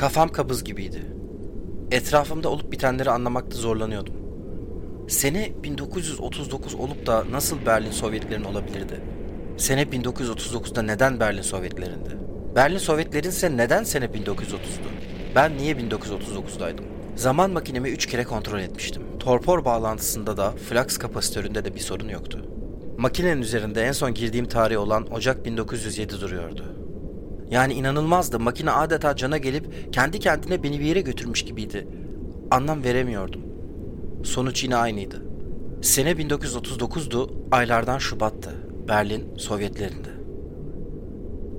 Kafam kabız gibiydi. Etrafımda olup bitenleri anlamakta zorlanıyordum. Sene 1939 olup da nasıl Berlin Sovyetlerin olabilirdi? Sene 1939'da neden Berlin Sovyetlerindi? Berlin Sovyetlerin neden sene 1930'du? Ben niye 1939'daydım? Zaman makinemi 3 kere kontrol etmiştim. Torpor bağlantısında da flux kapasitöründe de bir sorun yoktu. Makinenin üzerinde en son girdiğim tarih olan Ocak 1907 duruyordu. Yani inanılmazdı. Makine adeta cana gelip kendi kendine beni bir yere götürmüş gibiydi. Anlam veremiyordum. Sonuç yine aynıydı. Sene 1939'du, aylardan Şubat'tı. Berlin, Sovyetlerinde.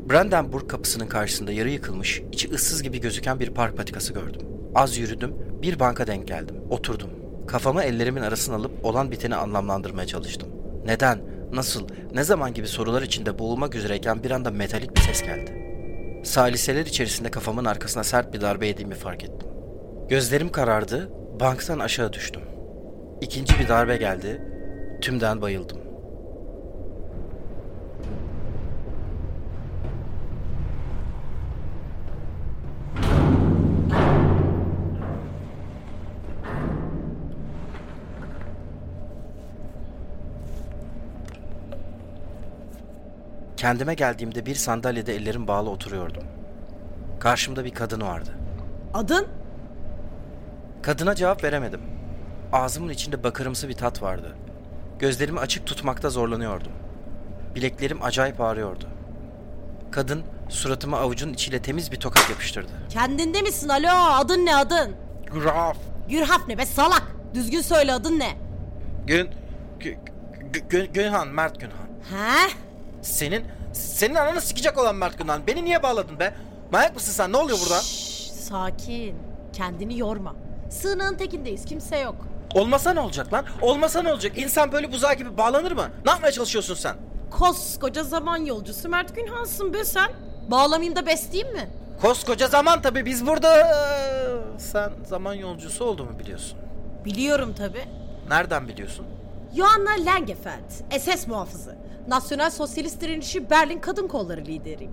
Brandenburg kapısının karşısında yarı yıkılmış, içi ıssız gibi gözüken bir park patikası gördüm. Az yürüdüm, bir banka denk geldim. Oturdum. Kafamı ellerimin arasına alıp olan biteni anlamlandırmaya çalıştım. Neden, nasıl, ne zaman gibi sorular içinde boğulmak üzereyken bir anda metalik bir ses geldi. Saliseler içerisinde kafamın arkasına sert bir darbe yediğimi fark ettim. Gözlerim karardı, banktan aşağı düştüm. İkinci bir darbe geldi, tümden bayıldım. Kendime geldiğimde bir sandalyede ellerim bağlı oturuyordum. Karşımda bir kadın vardı. Adın? Kadına cevap veremedim. Ağzımın içinde bakırımsı bir tat vardı. Gözlerimi açık tutmakta zorlanıyordum. Bileklerim acayip ağrıyordu. Kadın suratıma avucun içiyle temiz bir tokat yapıştırdı. Kendinde misin alo? Adın ne adın? Graf. Gürhaf ne be salak? Düzgün söyle adın ne? Gün... Gü, Gü- Gü- Günhan, Mert Günhan. He? Senin... Senin ananı sikecek olan Mert Günhan. Beni niye bağladın be? Manyak mısın sen? Ne oluyor burada? Şşş, sakin. Kendini yorma. Sığınağın tekindeyiz. Kimse yok. Olmasa ne olacak lan? Olmasa ne olacak? İnsan böyle buzağı gibi bağlanır mı? Ne yapmaya çalışıyorsun sen? Koskoca zaman yolcusu Mert Günhansın be sen. Bağlamayayım da besleyeyim mi? Koskoca zaman tabii biz burada... Sen zaman yolcusu olduğumu biliyorsun. Biliyorum tabi. Nereden biliyorsun? Johanna Langefeld, SS muhafızı. Nasyonel Sosyalist Direnişi Berlin Kadın Kolları lideriyim.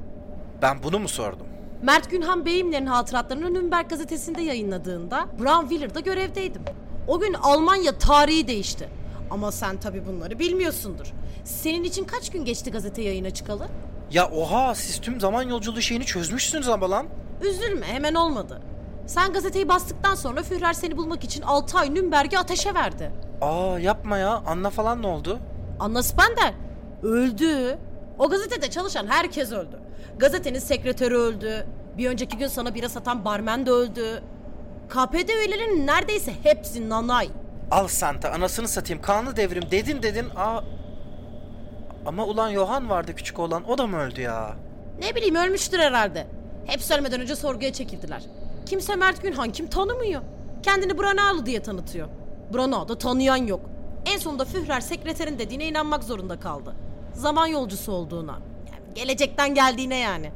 Ben bunu mu sordum? Mert Günhan Beyimler'in hatıratlarını Nürnberg gazetesinde yayınladığında Braunwiller'da görevdeydim. O gün Almanya tarihi değişti. Ama sen tabii bunları bilmiyorsundur. Senin için kaç gün geçti gazete yayına çıkalı? Ya oha siz tüm zaman yolculuğu şeyini çözmüşsünüz ama lan. Üzülme hemen olmadı. Sen gazeteyi bastıktan sonra Führer seni bulmak için 6 ay Nürnberg'i ateşe verdi. Aa yapma ya. Anna falan ne oldu? Anna Spender öldü. O gazetede çalışan herkes öldü. Gazetenin sekreteri öldü. Bir önceki gün sana bira satan barmen de öldü. KPD üyelerinin neredeyse hepsi nanay. Al Santa anasını satayım. Kanlı devrim dedin dedin. Aa... Ama ulan Johan vardı küçük olan. O da mı öldü ya? Ne bileyim ölmüştür herhalde. Hepsi ölmeden önce sorguya çekildiler. Kimse Mert Günhan kim tanımıyor. Kendini Branalı diye tanıtıyor. Branağ'da tanıyan yok. En sonunda Führer sekreterin dediğine inanmak zorunda kaldı. Zaman yolcusu olduğuna. Yani gelecekten geldiğine yani.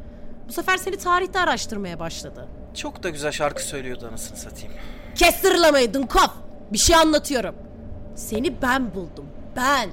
Bu sefer seni tarihte araştırmaya başladı. Çok da güzel şarkı söylüyordu anasını satayım. Kes sırlamayı Dunkov. Bir şey anlatıyorum. Seni ben buldum. Ben.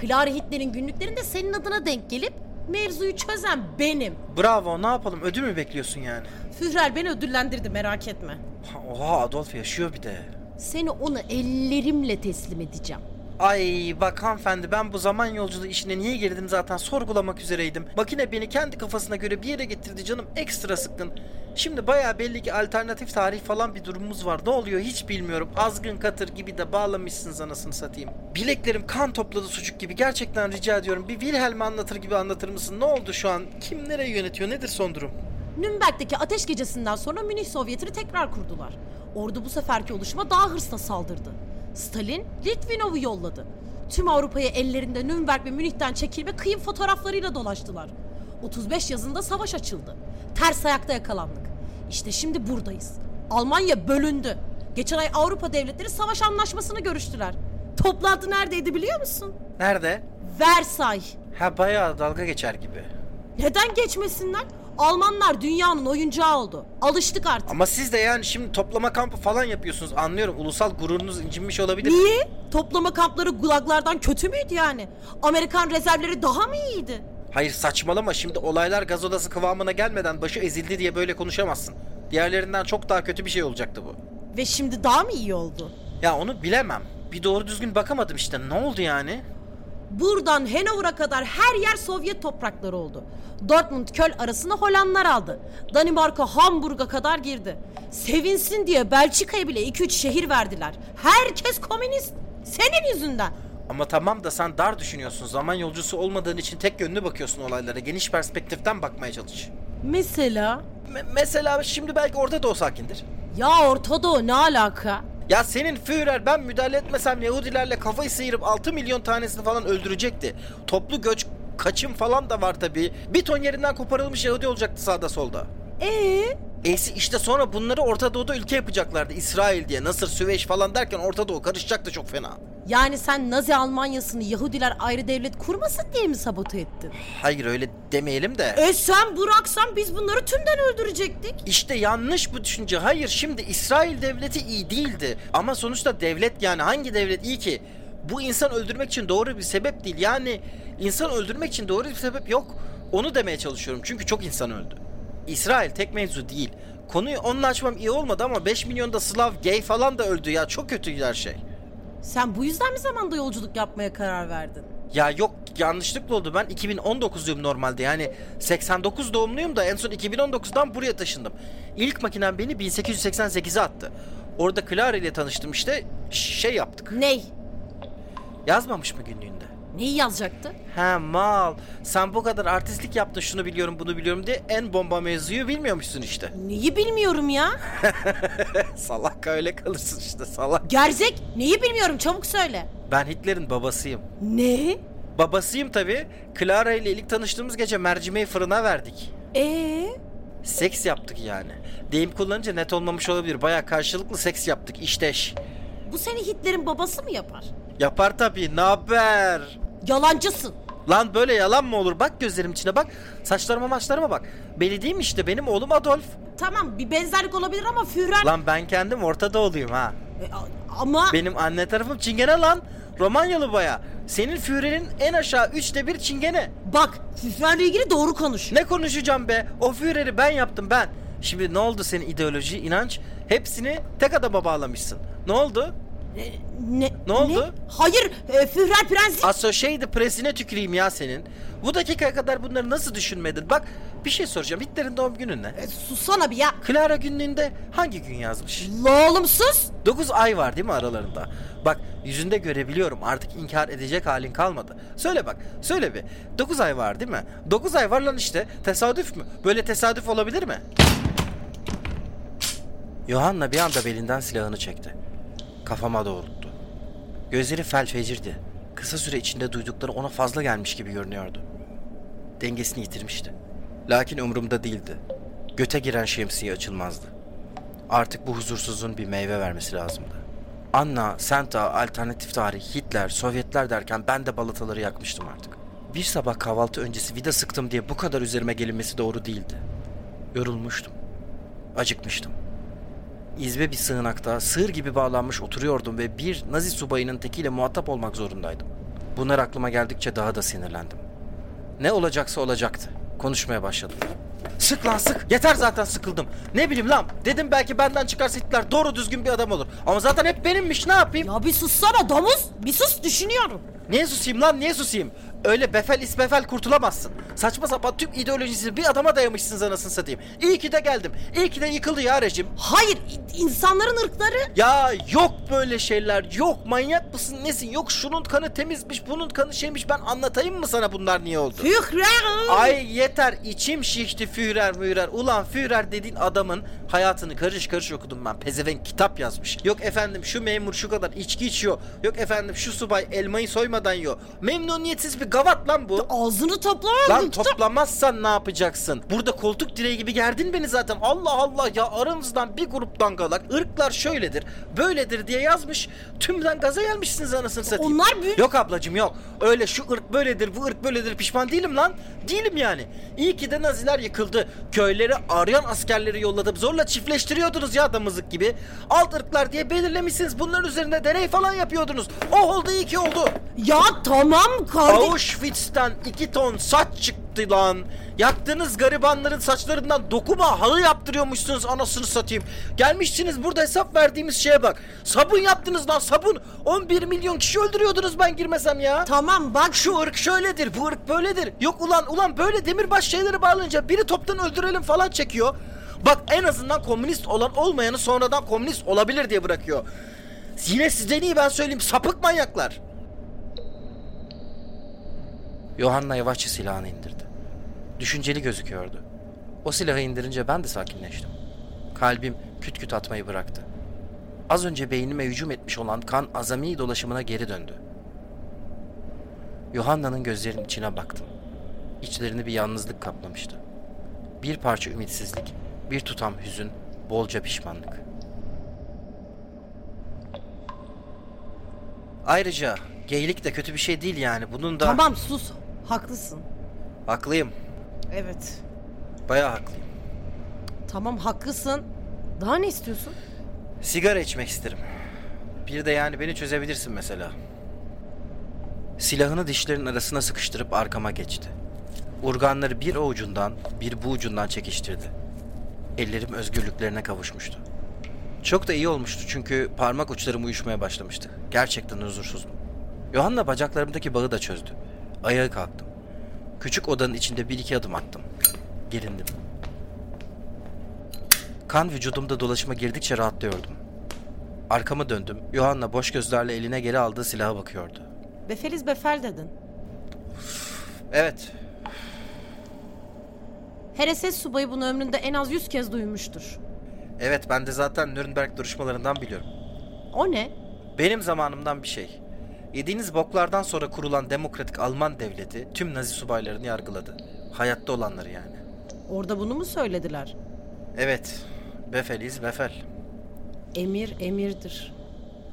Clara Hitler'in günlüklerinde senin adına denk gelip mevzuyu çözen benim. Bravo ne yapalım ödül mü bekliyorsun yani? Führer beni ödüllendirdi merak etme. Ha, Oha Adolf yaşıyor bir de. Seni ona ellerimle teslim edeceğim. Ay bak hanımefendi ben bu zaman yolculuğu işine niye girdim zaten sorgulamak üzereydim. Makine beni kendi kafasına göre bir yere getirdi canım ekstra sıkkın. Şimdi baya belli ki alternatif tarih falan bir durumumuz var. Ne oluyor hiç bilmiyorum. Azgın katır gibi de bağlamışsınız anasını satayım. Bileklerim kan topladı sucuk gibi. Gerçekten rica ediyorum. Bir Wilhelm'i anlatır gibi anlatır mısın? Ne oldu şu an? Kim nereye yönetiyor? Nedir son durum? Nürnberg'deki ateş gecesinden sonra Münih Sovyeti'ni tekrar kurdular. Ordu bu seferki oluşuma daha hırsla saldırdı. Stalin Litvinov'u yolladı. Tüm Avrupa'ya ellerinde Nürnberg ve Münih'ten çekilme kıyım fotoğraflarıyla dolaştılar. 35 yazında savaş açıldı. Ters ayakta yakalandık. İşte şimdi buradayız. Almanya bölündü. Geçen ay Avrupa devletleri savaş anlaşmasını görüştüler. Toplantı neredeydi biliyor musun? Nerede? Versay. Ha bayağı dalga geçer gibi. Neden geçmesinler? Almanlar dünyanın oyuncağı oldu. Alıştık artık. Ama siz de yani şimdi toplama kampı falan yapıyorsunuz. Anlıyorum. Ulusal gururunuz incinmiş olabilir. Niye? Toplama kampları gulaglardan kötü müydü yani? Amerikan rezervleri daha mı iyiydi? Hayır saçmalama şimdi olaylar gaz odası kıvamına gelmeden başı ezildi diye böyle konuşamazsın. Diğerlerinden çok daha kötü bir şey olacaktı bu. Ve şimdi daha mı iyi oldu? Ya onu bilemem. Bir doğru düzgün bakamadım işte. Ne oldu yani? Buradan Hanover'a kadar her yer Sovyet toprakları oldu. Dortmund Köln arasında Hollandlar aldı. Danimarka Hamburg'a kadar girdi. Sevinsin diye Belçika'ya bile 2-3 şehir verdiler. Herkes komünist. Senin yüzünden. Ama tamam da sen dar düşünüyorsun. Zaman yolcusu olmadığın için tek yönlü bakıyorsun olaylara. Geniş perspektiften bakmaya çalış. Mesela? Me- mesela şimdi belki orada da o sakindir. Ya Orta Doğu ne alaka? Ya senin Führer ben müdahale etmesem Yahudilerle kafayı sıyırıp 6 milyon tanesini falan öldürecekti. Toplu göç kaçım falan da var tabii. Bir ton yerinden koparılmış Yahudi olacaktı sağda solda. Ee? E'si işte sonra bunları Orta Doğu'da ülke yapacaklardı. İsrail diye, Nasır, Süveyş falan derken Orta Doğu karışacaktı çok fena. Yani sen Nazi Almanyası'nı Yahudiler ayrı devlet kurmasın diye mi sabote ettin? Hayır öyle demeyelim de. E sen bıraksan biz bunları tümden öldürecektik. İşte yanlış bu düşünce. Hayır şimdi İsrail devleti iyi değildi. Ama sonuçta devlet yani hangi devlet iyi ki? Bu insan öldürmek için doğru bir sebep değil. Yani insan öldürmek için doğru bir sebep yok. Onu demeye çalışıyorum. Çünkü çok insan öldü. İsrail tek mevzu değil. Konuyu onunla açmam iyi olmadı ama 5 milyonda Slav, gay falan da öldü ya. Çok kötü her şey. Sen bu yüzden mi zamanda yolculuk yapmaya karar verdin? Ya yok yanlışlıkla oldu. Ben 2019'luyum normalde. Yani 89 doğumluyum da en son 2019'dan buraya taşındım. İlk makinem beni 1888'e attı. Orada Clara ile tanıştım işte. Şey yaptık. Ney? Yazmamış mı günlüğünde? Neyi yazacaktı? He mal. Sen bu kadar artistlik yaptın şunu biliyorum bunu biliyorum diye en bomba mevzuyu bilmiyormuşsun işte. Neyi bilmiyorum ya. salak öyle kalırsın işte salak. Gerzek neyi bilmiyorum çabuk söyle. Ben Hitler'in babasıyım. Ne? Babasıyım tabii. Clara ile ilk tanıştığımız gece mercimeği fırına verdik. Ee? Seks yaptık yani. Deyim kullanınca net olmamış olabilir. Baya karşılıklı seks yaptık işteş. Bu seni Hitler'in babası mı yapar? Yapar tabii. Ne haber? Yalancısın. Lan böyle yalan mı olur? Bak gözlerim içine bak. Saçlarıma maçlarıma bak. Mi işte benim oğlum Adolf. Tamam bir benzerlik olabilir ama Führer... Lan ben kendim Orta Doğuluyum ha. E, ama... Benim anne tarafım Çingene lan. Romanyalı baya. Senin Führer'in en aşağı üçte bir Çingene. Bak Führer'le ilgili doğru konuş. Ne konuşacağım be? O Führer'i ben yaptım ben. Şimdi ne oldu senin ideoloji, inanç? Hepsini tek adama bağlamışsın. Ne oldu? E, ne, Ne oldu? Hayır e, Führer prensip... Associated Press'ine tüküreyim ya senin. Bu dakikaya kadar bunları nasıl düşünmedin? Bak bir şey soracağım. Hitler'in doğum günü ne? E, sussana bir ya. Clara günlüğünde hangi gün yazmış? La oğlum sus. 9 ay var değil mi aralarında? Bak yüzünde görebiliyorum artık inkar edecek halin kalmadı. Söyle bak söyle bir. 9 ay var değil mi? 9 ay var lan işte. Tesadüf mü? Böyle tesadüf olabilir mi? Yohanna bir anda belinden silahını çekti. Kafama doğrulttu. Gözleri fel fecirdi. Kısa süre içinde duydukları ona fazla gelmiş gibi görünüyordu. Dengesini yitirmişti. Lakin umurumda değildi. Göte giren şemsiye açılmazdı. Artık bu huzursuzluğun bir meyve vermesi lazımdı. Anna, Senta, alternatif tarih, Hitler, Sovyetler derken ben de balataları yakmıştım artık. Bir sabah kahvaltı öncesi vida sıktım diye bu kadar üzerime gelinmesi doğru değildi. Yorulmuştum. Acıkmıştım. İzbe bir sığınakta sığır gibi bağlanmış oturuyordum ve bir Nazi subayının tekiyle muhatap olmak zorundaydım. Bunlar aklıma geldikçe daha da sinirlendim. Ne olacaksa olacaktı. Konuşmaya başladım. Sık lan sık. Yeter zaten sıkıldım. Ne bileyim lan. Dedim belki benden çıkarsa Hitler doğru düzgün bir adam olur. Ama zaten hep benimmiş ne yapayım? Ya bir sussana domuz. Bir sus düşünüyorum. Niye susayım lan niye susayım? Öyle befel isbefel kurtulamazsın. Saçma sapan tüm ideolojisi bir adama dayamışsınız anasını satayım. İyi ki de geldim. İyi ki de yıkıldı ya rejim. Hayır insanların ırkları... Ya yok böyle şeyler yok manyak mısın nesin yok şunun kanı temizmiş bunun kanı şeymiş ben anlatayım mı sana bunlar niye oldu? Führer. Ay yeter içim şişti Führer mührer. Ulan Führer dediğin adamın hayatını karış karış okudum ben. Pezevenk kitap yazmış. Yok efendim şu memur şu kadar içki içiyor. Yok efendim şu subay elmayı soymadan yiyor. Memnuniyetsiz bir gavat lan bu. Ağzını topla. Lan toplamazsan ne yapacaksın? Burada koltuk direği gibi gerdin beni zaten. Allah Allah ya aranızdan bir grup dangalak ırklar şöyledir, böyledir diye yazmış. Tümden gaza gelmişsiniz anasını satayım. Onlar büyük- Yok ablacım yok. Öyle şu ırk böyledir, bu ırk böyledir pişman değilim lan. Değilim yani. İyi ki de Naziler yıkıldı. Köyleri arayan askerleri yolladı. Zorla çiftleştiriyordunuz ya damızlık gibi. Alt ırklar diye belirlemişsiniz. Bunların üzerinde deney falan yapıyordunuz. Oh oldu iyi ki oldu. Ya tamam kardeş. Auschwitz'ten iki ton saç çıktı lan. Yaktığınız garibanların saçlarından dokuma halı yaptırıyormuşsunuz anasını satayım. Gelmişsiniz burada hesap verdiğimiz şeye bak. Sabun yaptınız lan sabun. 11 milyon kişi öldürüyordunuz ben girmesem ya. Tamam bak Şu ırk şöyledir, bu ırk böyledir. Yok ulan ulan böyle demirbaş şeyleri bağlanınca biri toptan öldürelim falan çekiyor. Bak en azından komünist olan olmayanı sonradan komünist olabilir diye bırakıyor. Yine sizden iyi ben söyleyeyim sapık manyaklar. Yohanna yavaşça silahını indirdi. Düşünceli gözüküyordu. O silahı indirince ben de sakinleştim. Kalbim küt küt atmayı bıraktı. Az önce beynime hücum etmiş olan kan azami dolaşımına geri döndü. Yohanna'nın gözlerinin içine baktım. İçlerini bir yalnızlık kaplamıştı. Bir parça ümitsizlik, bir tutam hüzün, bolca pişmanlık. Ayrıca geylik de kötü bir şey değil yani. Bunun da... tamam sus. Haklısın. Haklıyım. Evet. Bayağı haklıyım. Tamam haklısın. Daha ne istiyorsun? Sigara içmek isterim. Bir de yani beni çözebilirsin mesela. Silahını dişlerin arasına sıkıştırıp arkama geçti. Urganları bir o ucundan bir bu ucundan çekiştirdi. Ellerim özgürlüklerine kavuşmuştu. Çok da iyi olmuştu çünkü parmak uçlarım uyuşmaya başlamıştı. Gerçekten huzursuzdum. Yohanna bacaklarımdaki bağı da çözdü. Ayağa kalktım. Küçük odanın içinde bir iki adım attım. Gerindim. Kan vücudumda dolaşıma girdikçe rahatlıyordum. Arkama döndüm. Yohanna boş gözlerle eline geri aldığı silaha bakıyordu. Befeliz befel dedin. Evet, Her SS subayı bunu ömründe en az yüz kez duymuştur. evet ben de zaten Nürnberg duruşmalarından biliyorum. O ne? Benim zamanımdan bir şey. Yediğiniz boklardan sonra kurulan demokratik Alman devleti tüm Nazi subaylarını yargıladı. Hayatta olanları yani. Orada bunu mu söylediler? Evet, Befeliz Befel. Emir emirdir.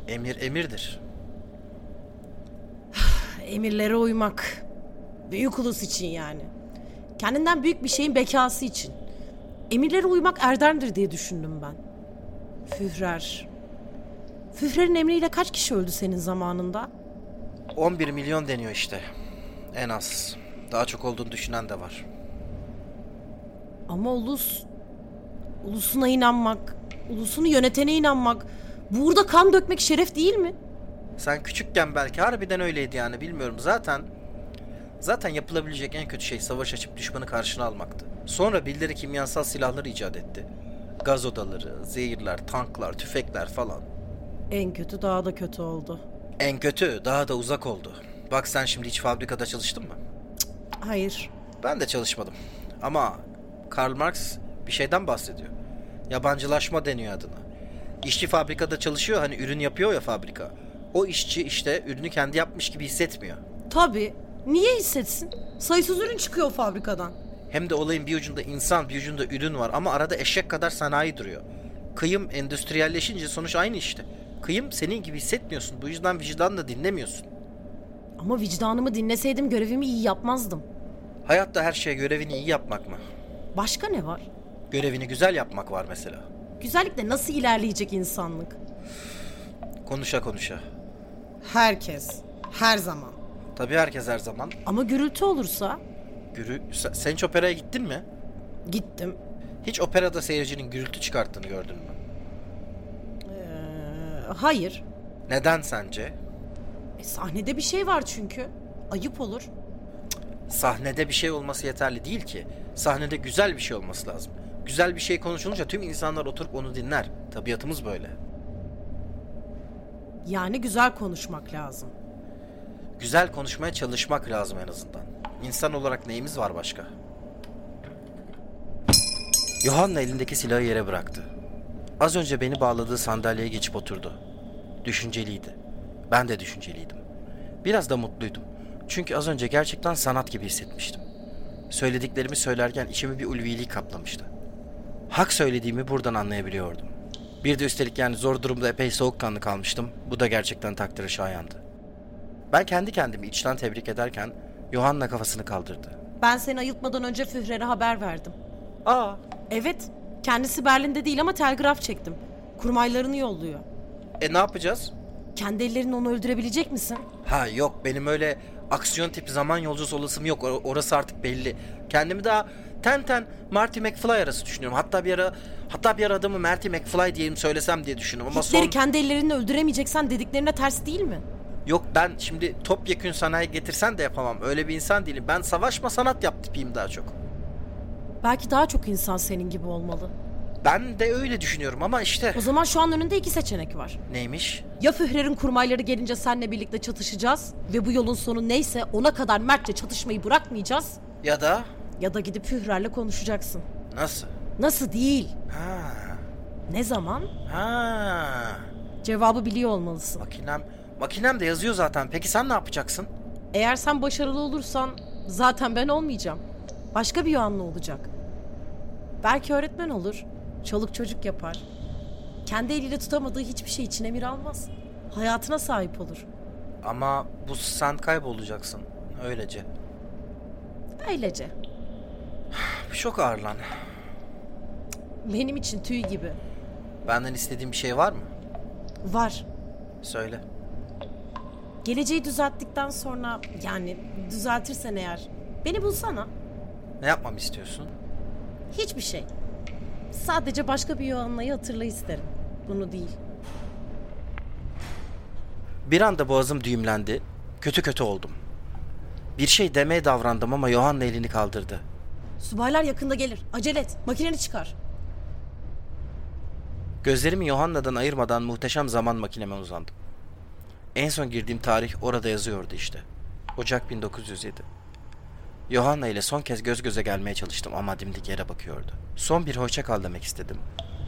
Emir emirdir. Emirlere uymak. Büyük ulus için yani. Kendinden büyük bir şeyin bekası için. Emirlere uymak erdemdir diye düşündüm ben. Führer. Führer'in emriyle kaç kişi öldü senin zamanında? 11 milyon deniyor işte. En az. Daha çok olduğunu düşünen de var. Ama ulus... Ulusuna inanmak, ulusunu yönetene inanmak... Burada kan dökmek şeref değil mi? Sen küçükken belki harbiden öyleydi yani bilmiyorum. Zaten zaten yapılabilecek en kötü şey savaş açıp düşmanı karşına almaktı. Sonra birileri kimyasal silahları icat etti. Gaz odaları, zehirler, tanklar, tüfekler falan. En kötü daha da kötü oldu. En kötü daha da uzak oldu. Bak sen şimdi hiç fabrikada çalıştın mı? Hayır. Ben de çalışmadım. Ama Karl Marx bir şeyden bahsediyor. Yabancılaşma deniyor adına. İşçi fabrikada çalışıyor hani ürün yapıyor ya fabrika. O işçi işte ürünü kendi yapmış gibi hissetmiyor. Tabii. Niye hissetsin? Sayısız ürün çıkıyor fabrikadan. Hem de olayın bir ucunda insan bir ucunda ürün var ama arada eşek kadar sanayi duruyor. Kıyım endüstriyelleşince sonuç aynı işte. Kıyım senin gibi hissetmiyorsun. Bu yüzden vicdanını da dinlemiyorsun. Ama vicdanımı dinleseydim görevimi iyi yapmazdım. Hayatta her şeye görevini iyi yapmak mı? Başka ne var? Görevini güzel yapmak var mesela. Güzellikle nasıl ilerleyecek insanlık? Konuşa konuşa. Herkes. Her zaman. Tabii herkes her zaman. Ama gürültü olursa Gürü... Sen, sen hiç operaya gittin mi? gittim. Hiç operada seyircinin gürültü çıkarttığını gördün mü? Hayır. Neden sence? E, sahnede bir şey var çünkü. Ayıp olur. Sahnede bir şey olması yeterli değil ki. Sahnede güzel bir şey olması lazım. Güzel bir şey konuşulunca tüm insanlar oturup onu dinler. Tabiatımız böyle. Yani güzel konuşmak lazım. Güzel konuşmaya çalışmak lazım en azından. İnsan olarak neyimiz var başka? Yohanna elindeki silahı yere bıraktı. Az önce beni bağladığı sandalyeye geçip oturdu. Düşünceliydi. Ben de düşünceliydim. Biraz da mutluydum. Çünkü az önce gerçekten sanat gibi hissetmiştim. Söylediklerimi söylerken içimi bir ulvilik kaplamıştı. Hak söylediğimi buradan anlayabiliyordum. Bir de üstelik yani zor durumda epey soğukkanlı kalmıştım. Bu da gerçekten takdire şayandı. Ben kendi kendimi içten tebrik ederken Yohanna kafasını kaldırdı. Ben seni ayıltmadan önce Führer'e haber verdim. Aa, Evet. Kendisi Berlin'de değil ama telgraf çektim. Kurmaylarını yolluyor. e ne yapacağız? Kendi ellerinle onu öldürebilecek misin? Ha yok benim öyle aksiyon tipi zaman yolcusu olasım yok. Or- orası artık belli. Kendimi daha ten ten Marty McFly arası düşünüyorum. Hatta bir ara hatta bir ara adamı Marty McFly diyeyim söylesem diye düşünüyorum ama Hitler'i son kendi ellerinle öldüremeyeceksen dediklerine ters değil mi? yok ben şimdi topyekün sanayi getirsen de yapamam. Öyle bir insan değilim. Ben savaşma sanat yap tipiyim daha çok. Belki daha çok insan senin gibi olmalı. Ben de öyle düşünüyorum ama işte O zaman şu an önünde iki seçenek var. neymiş? Ya Führer'in kurmayları gelince seninle birlikte çatışacağız ve bu yolun sonu neyse ona kadar mertçe çatışmayı bırakmayacağız. Ya da Ya da gidip Führer'le konuşacaksın. nasıl? Nasıl değil? Ha. Ne zaman? Ha. Cevabı biliyor olmalısın. Makinem makinem de yazıyor zaten. Peki sen ne yapacaksın? Eğer sen başarılı olursan zaten ben olmayacağım. Başka bir Yohanna olacak. Belki öğretmen olur. Çoluk çocuk yapar. Kendi eliyle tutamadığı hiçbir şey için emir almaz. Hayatına sahip olur. Ama bu sen kaybolacaksın. Öylece. Öylece. Çok ağır lan. Benim için tüy gibi. Benden istediğin bir şey var mı? Var. Söyle. Geleceği düzelttikten sonra yani düzeltirsen eğer beni bulsana. Ne yapmamı istiyorsun? Hiçbir şey. Sadece başka bir Yohanna'yı hatırla isterim. Bunu değil. Bir anda boğazım düğümlendi. Kötü kötü oldum. Bir şey demeye davrandım ama Johanna elini kaldırdı. Subaylar yakında gelir. Acele et. Makineni çıkar. Gözlerimi Johanna'dan ayırmadan muhteşem zaman makineme uzandım. En son girdiğim tarih orada yazıyordu işte. Ocak 1907. Johanna ile son kez göz göze gelmeye çalıştım ama dimdik yere bakıyordu. Son bir hoşça kal demek istedim.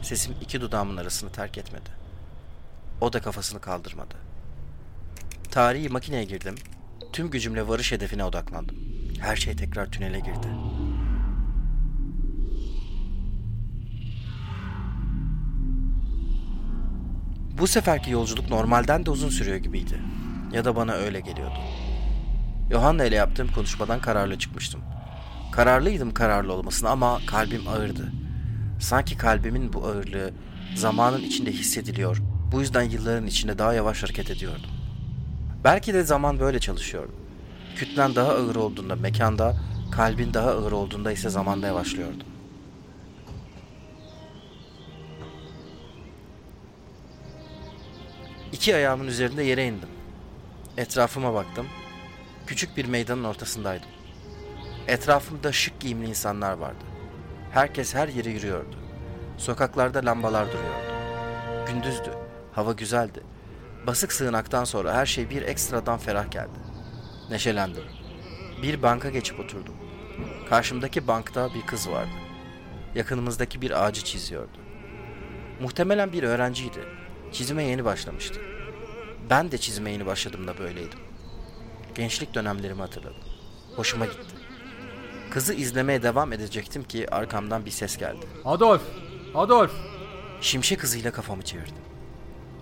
Sesim iki dudağımın arasını terk etmedi. O da kafasını kaldırmadı. Tarihi makineye girdim. Tüm gücümle varış hedefine odaklandım. Her şey tekrar tünele girdi. Bu seferki yolculuk normalden de uzun sürüyor gibiydi. Ya da bana öyle geliyordu. Johanna ile yaptığım konuşmadan kararlı çıkmıştım. Kararlıydım kararlı olmasına ama kalbim ağırdı. Sanki kalbimin bu ağırlığı zamanın içinde hissediliyor. Bu yüzden yılların içinde daha yavaş hareket ediyordum. Belki de zaman böyle çalışıyor. Kütlen daha ağır olduğunda mekanda, kalbin daha ağır olduğunda ise zamanda yavaşlıyordum. İki ayağımın üzerinde yere indim. Etrafıma baktım. Küçük bir meydanın ortasındaydım. Etrafımda şık giyimli insanlar vardı. Herkes her yere yürüyordu. Sokaklarda lambalar duruyordu. Gündüzdü. Hava güzeldi. Basık sığınaktan sonra her şey bir ekstradan ferah geldi. Neşelendim. Bir banka geçip oturdum. Karşımdaki bankta bir kız vardı. Yakınımızdaki bir ağacı çiziyordu. Muhtemelen bir öğrenciydi. Çizime yeni başlamıştı. Ben de çizime yeni başladığımda böyleydim. Gençlik dönemlerimi hatırladım. Hoşuma gitti. Kızı izlemeye devam edecektim ki arkamdan bir ses geldi. Adolf! Adolf! Şimşek hızıyla kafamı çevirdim.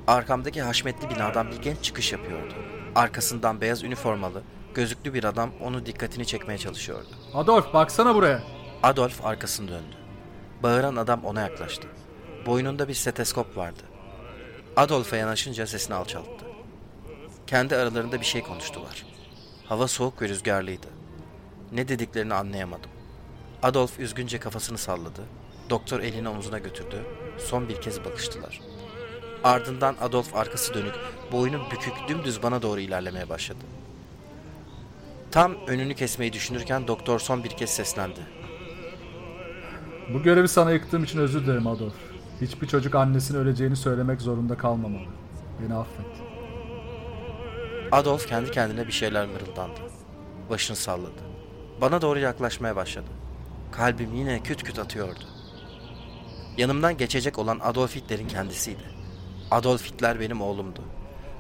Arkamdaki haşmetli binadan bir genç çıkış yapıyordu. Arkasından beyaz üniformalı, gözlüklü bir adam onu dikkatini çekmeye çalışıyordu. Adolf baksana buraya. Adolf arkasını döndü. Bağıran adam ona yaklaştı. Boynunda bir steteskop vardı. Adolf'a yanaşınca sesini alçalttı. Kendi aralarında bir şey konuştular. Hava soğuk ve rüzgarlıydı. Ne dediklerini anlayamadım. Adolf üzgünce kafasını salladı. Doktor elini omzuna götürdü. Son bir kez bakıştılar. Ardından Adolf arkası dönük, boynu bükük dümdüz bana doğru ilerlemeye başladı. Tam önünü kesmeyi düşünürken doktor son bir kez seslendi. Bu görevi sana yıktığım için özür dilerim Adolf. Hiçbir çocuk annesinin öleceğini söylemek zorunda kalmamalı. Beni affet. Adolf kendi kendine bir şeyler mırıldandı. Başını salladı. Bana doğru yaklaşmaya başladı. Kalbim yine küt küt atıyordu. Yanımdan geçecek olan Adolf Hitler'in kendisiydi. Adolf Hitler benim oğlumdu.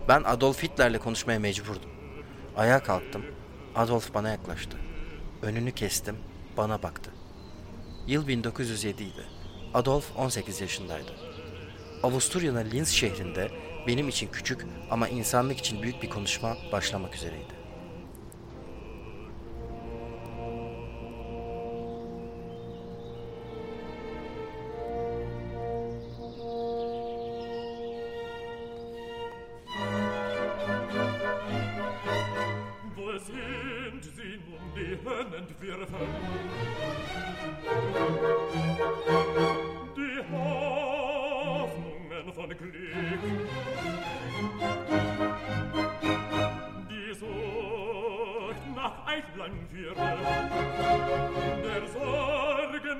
Ben Adolf Hitler'le konuşmaya mecburdum. Ayağa kalktım. Adolf bana yaklaştı. Önünü kestim. Bana baktı. Yıl 1907 idi. Adolf 18 yaşındaydı. Avusturya'nın Linz şehrinde benim için küçük ama insanlık için büyük bir konuşma başlamak üzereydi.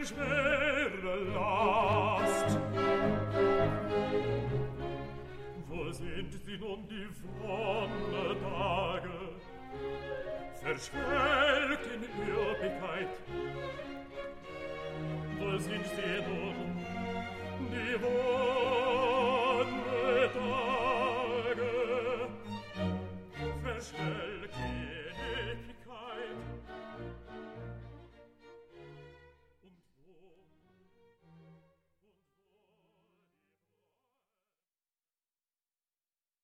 schwere Last. Wo sind sie nun die fromme Tage, verschwelgt in Ürbigkeit? Wo sind sie nun die wonne Tage, verschwelgt in